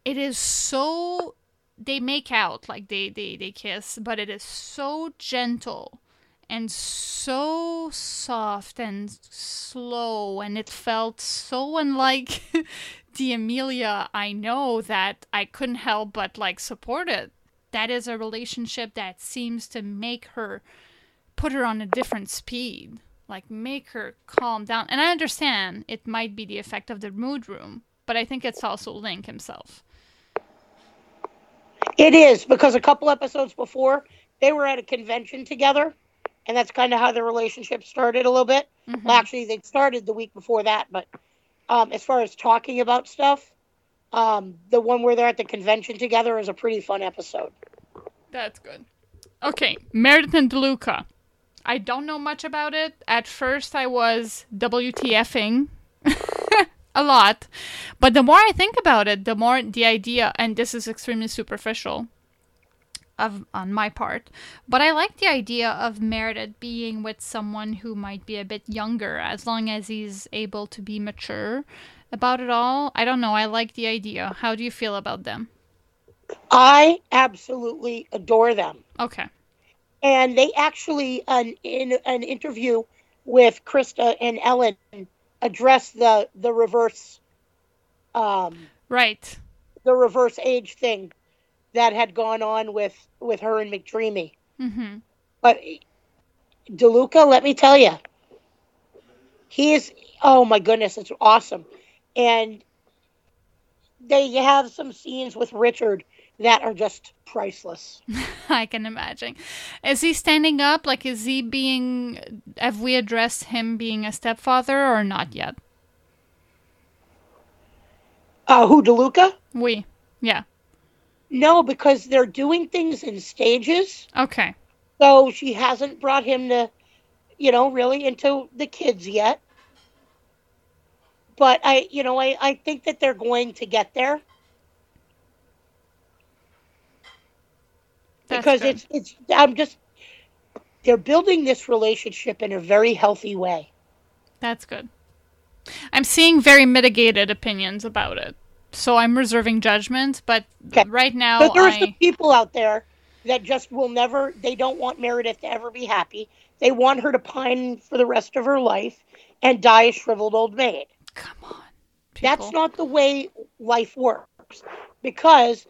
it is so they make out like they they they kiss but it is so gentle and so soft and slow and it felt so unlike the amelia i know that i couldn't help but like support it. That is a relationship that seems to make her put her on a different speed like make her calm down. And i understand it might be the effect of the mood room but i think it's also link himself. It is because a couple episodes before they were at a convention together, and that's kind of how the relationship started a little bit. Mhm. Well, actually, they started the week before that, but um, as far as talking about stuff, um, the one where they're at the convention together is a pretty fun episode. That's good. Okay, Meredith and DeLuca. I don't know much about it. At first, I was WTFing a lot. But the more I think about it, the more the idea, and this is extremely superficial of on my part, but I like the idea of Meredith being with someone who might be a bit younger, as long as he's able to be mature about it all. I don't know. I like the idea. How do you feel about them? I absolutely adore them. Okay. and they actually an, in an interview with Krista and Ellen addressed the the reverse um Right. the reverse age thing that had gone on with with her and McDreamy. Mm-hmm. But DeLuca, let me tell you, he is oh my goodness, it's awesome. And they have some scenes with Richard that are just priceless. I can imagine. Is he standing up? Like, is he being. Have we addressed him being a stepfather or not yet? Uh, who DeLuca? We. Yeah. No, because they're doing things in stages. Okay. So she hasn't brought him to, you know, really into the kids yet. But I, you know, I, I think that they're going to get there That's because good. it's, it's, I'm just, they're building this relationship in a very healthy way. That's good. I'm seeing very mitigated opinions about it. So I'm reserving judgment, but Okay. right now But there are some I. people out there that just will never, they don't want Meredith to ever be happy. They want her to pine for the rest of her life and die a shriveled old maid. Come on. That's not the way life works. Because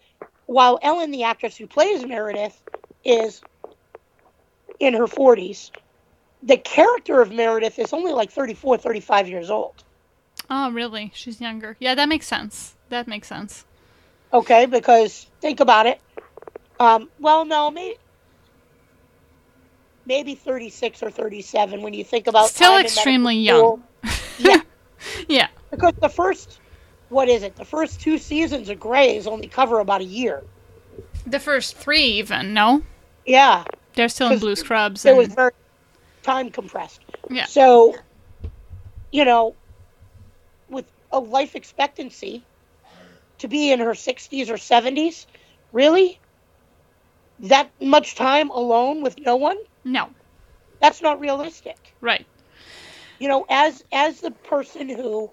while Ellen, the actress who plays Meredith, is in her 40s, the character of Meredith is only like 34, 35 years old. Oh, really? She's younger. Yeah, that makes sense. That makes sense. Okay, because think about it. Um, well, no, maybe maybe 36 or 37 when you think about Still extremely young. yeah, Yeah. because the first what is it? The first two seasons of Grey's only cover about a year. The first three, even, no? Yeah, They're still in Blue Scrubs. it And, was very time compressed. yeah. So, you know, with a life expectancy to be in her 60s or 70s, really? That much time alone with no one? No. That's not realistic. Right. You know, as as the person who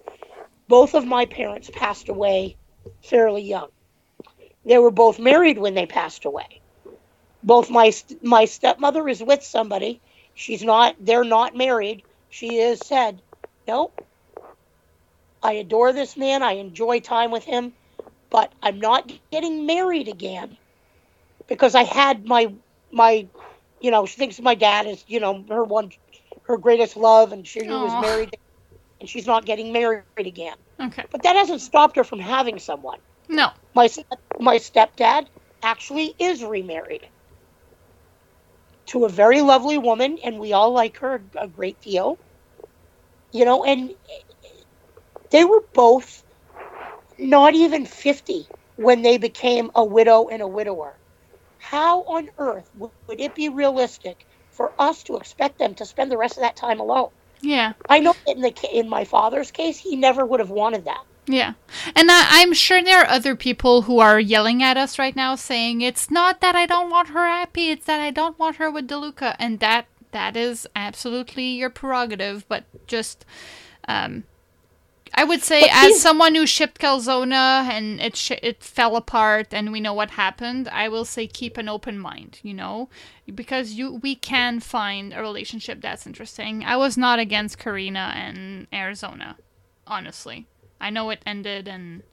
both of my parents passed away fairly young. They were both married when they passed away. Both my my stepmother is with somebody. She's not they're not married. She has said, "Nope. I adore this man. I enjoy time with him, but I'm not getting married again because I had my my you know, she thinks my dad is, you know, her one her greatest love and she was married and she's not getting married again. Okay. But that hasn't stopped her from having someone. No. My my stepdad actually is remarried to a very lovely woman, and we all like her a great deal. You know, and they were both not even fifty when they became a widow and a widower. How on earth would would it be realistic for us to expect them to spend the rest of that time alone? Yeah. I know in the in my father's case, he never would have wanted that. Yeah. And I, I'm sure there are other people who are yelling at us right now saying it's not that I don't want her happy, it's that I don't want her with DeLuca. And that that is absolutely your prerogative, but just um I would say But as he's- someone who shipped Calzona and it sh- it fell apart and we know what happened, I will say keep an open mind, you know, because you we can find a relationship that's interesting. I was not against Carina and Arizona, honestly. I know it ended and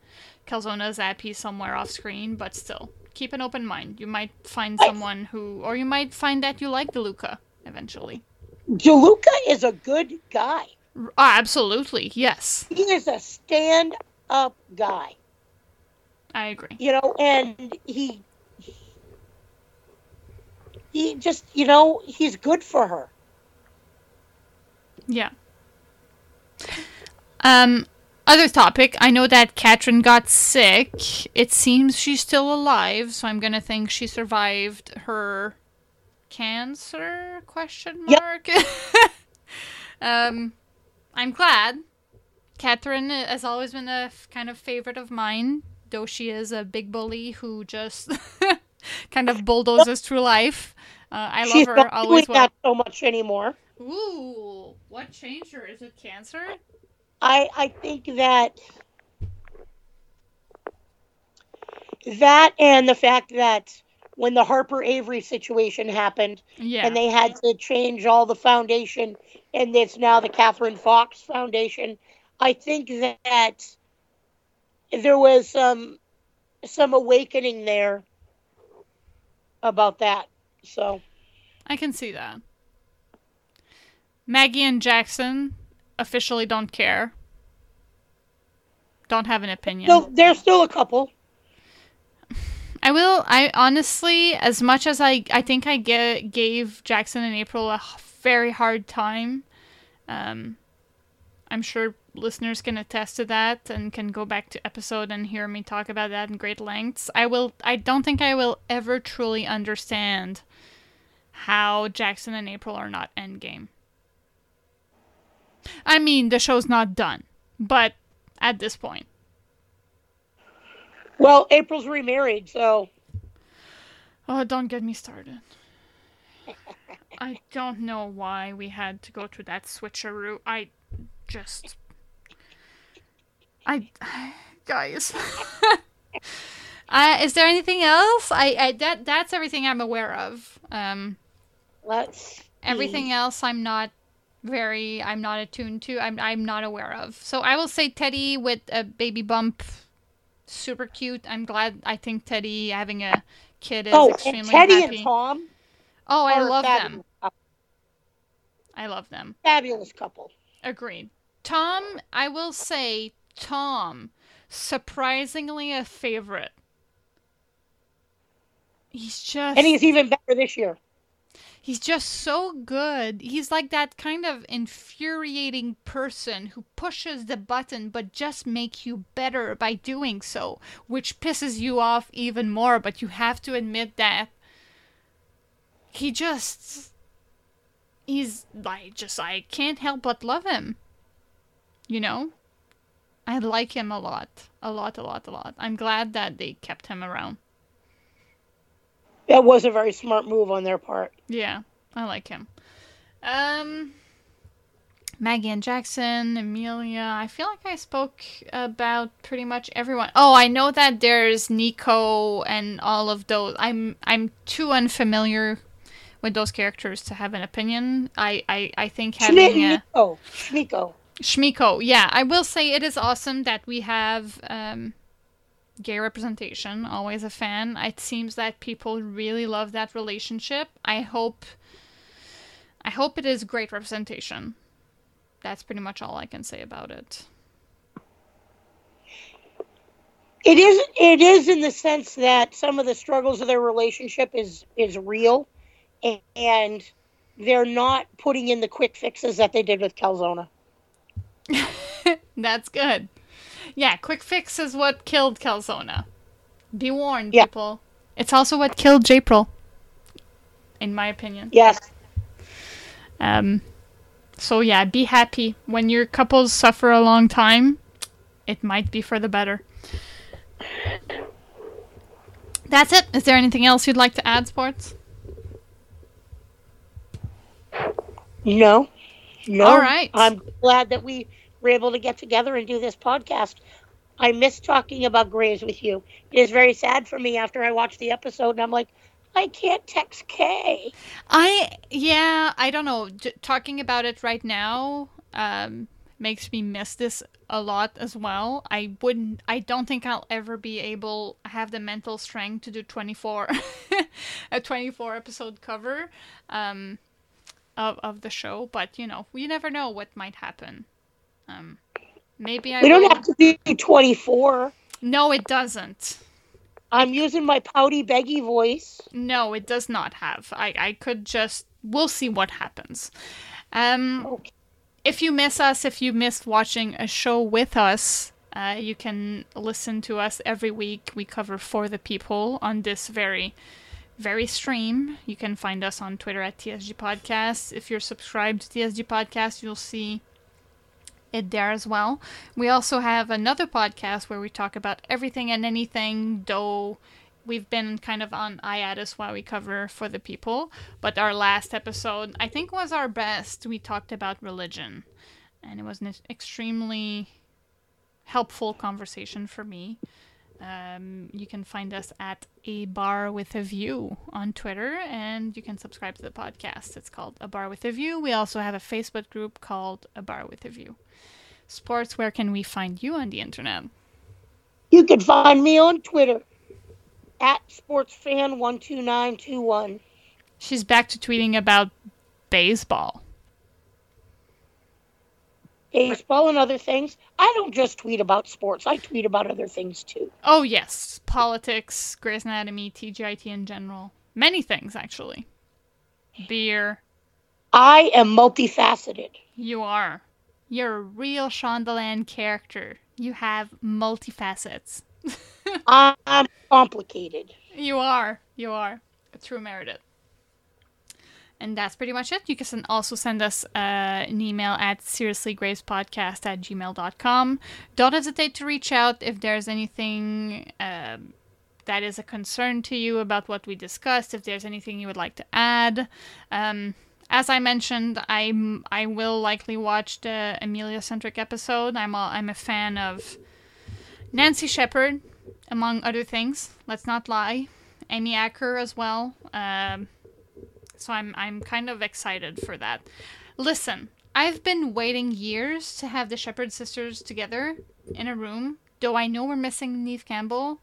Calzona's happy somewhere off screen, but still, keep an open mind. You might find someone who, or you might find that you like DeLuca eventually. DeLuca is a good guy. Ah, absolutely, yes, He is a stand-up guy. I agree. you know, and he he just, you know, he's good for her. Yeah. Um, other topic. I know that Catherine got sick. It seems she's still alive, so I'm gonna think she survived her cancer? Question Yep. mark. um, I'm glad. Catherine has always been a f- kind of favorite of mine, though she is a big bully who just kind of bulldozes through life. Uh, I love her not always. doing Well. that so much anymore. Ooh, what changed her? Is it cancer? I I think that that and the fact that when the Harper Avery situation happened Yeah. and they had to change all the foundation and it's now the Catherine Fox Foundation, I think that there was some some awakening there about that. So I can see that. Maggie and Jackson officially don't care. Don't have an opinion. so there's still a couple. I will. I honestly, as much as I, I think I gave Jackson and April a very hard time. Um, I'm sure listeners can attest to that and can go back to episode and hear me talk about that in great lengths. I will. I don't think I will ever truly understand how Jackson and April are not endgame. I mean, the show's not done, but at this point. Well, April's remarried, so Oh, don't get me started. I don't know why we had to go through that switcheroo. I just. I. Guys. uh, is there anything else? I, I that that's everything I'm aware of. Um, let's everything else I'm not very I'm not attuned to. I'm I'm not aware of. So I will say Teddy with a baby bump, super cute. I'm glad. I think Teddy having a kid is Oh, extremely and Teddy happy. and Tom. Oh, I love them. I love them. Fabulous couple. Agreed. Tom, I will say, Tom, surprisingly a favorite. He's just And he's even better this year. He's just so good. He's like that kind of infuriating person who pushes the button but just make you better by doing so, which pisses you off even more, but you have to admit that he just he's like just I can't help but love him. You know? I like him a lot. A lot, a lot, a lot. I'm glad that they kept him around. That was a very smart move on their part. Yeah, I like him. Um, Maggie and Jackson, Amelia. I feel like I spoke about pretty much everyone. Oh, I know that there's Nico and all of those. I'm I'm too unfamiliar with those characters to have an opinion. I I, I think having a Schmiko. Schmiko. Shmiko, yeah, I will say it is awesome that we have um, gay representation. Always a fan. It seems that people really love that relationship. I hope, I hope it is great representation. That's pretty much all I can say about it. It is it is in the sense that some of the struggles of their relationship is is real and, and they're not putting in the quick fixes that they did with Calzona. That's good. Yeah, quick fix is what killed Calzona. Be warned, Yeah. people. It's also what killed Japril, in my opinion. Yes. Um, so yeah, be happy when your couples suffer a long time. It might be for the better. That's it. Is there anything else you'd like to add, sports? No. No. All right. I'm glad that we were able to get together and do this podcast. I miss talking about Grey's with you. It is very sad for me after I watched the episode and I'm like, I can't text Kay. I yeah, I don't know. Talking about it right now um, makes me miss this a lot as well. I wouldn't. I don't think I'll ever be able have the mental strength to do twenty four a twenty four episode cover um, of of the show. But you know, we never know what might happen. Um, maybe I We don't have to do 24. No, it doesn't. I'm using my pouty beggy voice. No, it does not have. I, I could just. We'll see what happens. Um, Okay. if you miss us, if you missed watching a show with us, uh, you can listen to us every week. We cover For the People on this very, very stream. You can find us on Twitter at TSG Podcast. If you're subscribed to TSG Podcast, you'll see it there as well. We also have another podcast where we talk about everything and anything, though we've been kind of on hiatus while we cover for the people. But our last episode, I think, was our best. We talked about religion, and it was an extremely helpful conversation for me. Um, you can find us at a bar with a view on Twitter, and you can subscribe to the podcast. It's called A Bar with a View. We also have a Facebook group called A Bar with a View. Sports, where can we find you on the internet? You can find me on Twitter at sportsfan12921. She's back to tweeting about baseball. Baseball and other things. I don't just tweet about sports, I tweet about other things too. Oh, yes. Politics, Grey's Anatomy, TGIT in general. Many things, actually. Beer. I am multifaceted. You are. You're a real Shondaland character. You have multifacets. I'm complicated. You are. You are. A true Meredith. And that's pretty much it. You can also send us uh, an email at seriouslygravespodcast at gmail.com. Don't hesitate to reach out if there's anything um that is a concern to you about what we discussed, if there's anything you would like to add. Um, as I mentioned, I'm I will likely watch the Amelia centric episode. I'm a, I'm a fan of Nancy Shepherd, among other things. Let's not lie. Amy Acker as well. Um, so I'm I'm kind of excited for that. Listen, I've been waiting years to have the Shepherd sisters together in a room. Though I know we're missing Neve Campbell,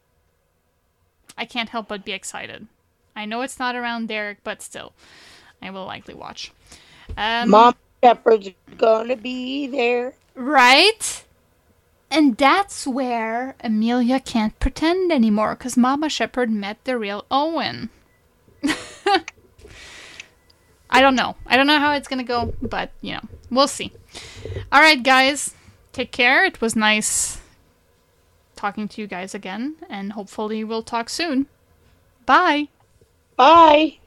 I can't help but be excited. I know it's not around Derek, but still, I will likely watch. Um, Mom Shepherd's gonna be there. Right? And that's where Amelia can't pretend anymore because Mama Shepherd met the real Owen. I don't know. I don't know how it's to go, but, you know, we'll see. All right, guys. Take care. It was nice talking to you guys again, and hopefully we'll talk soon. Bye. Bye.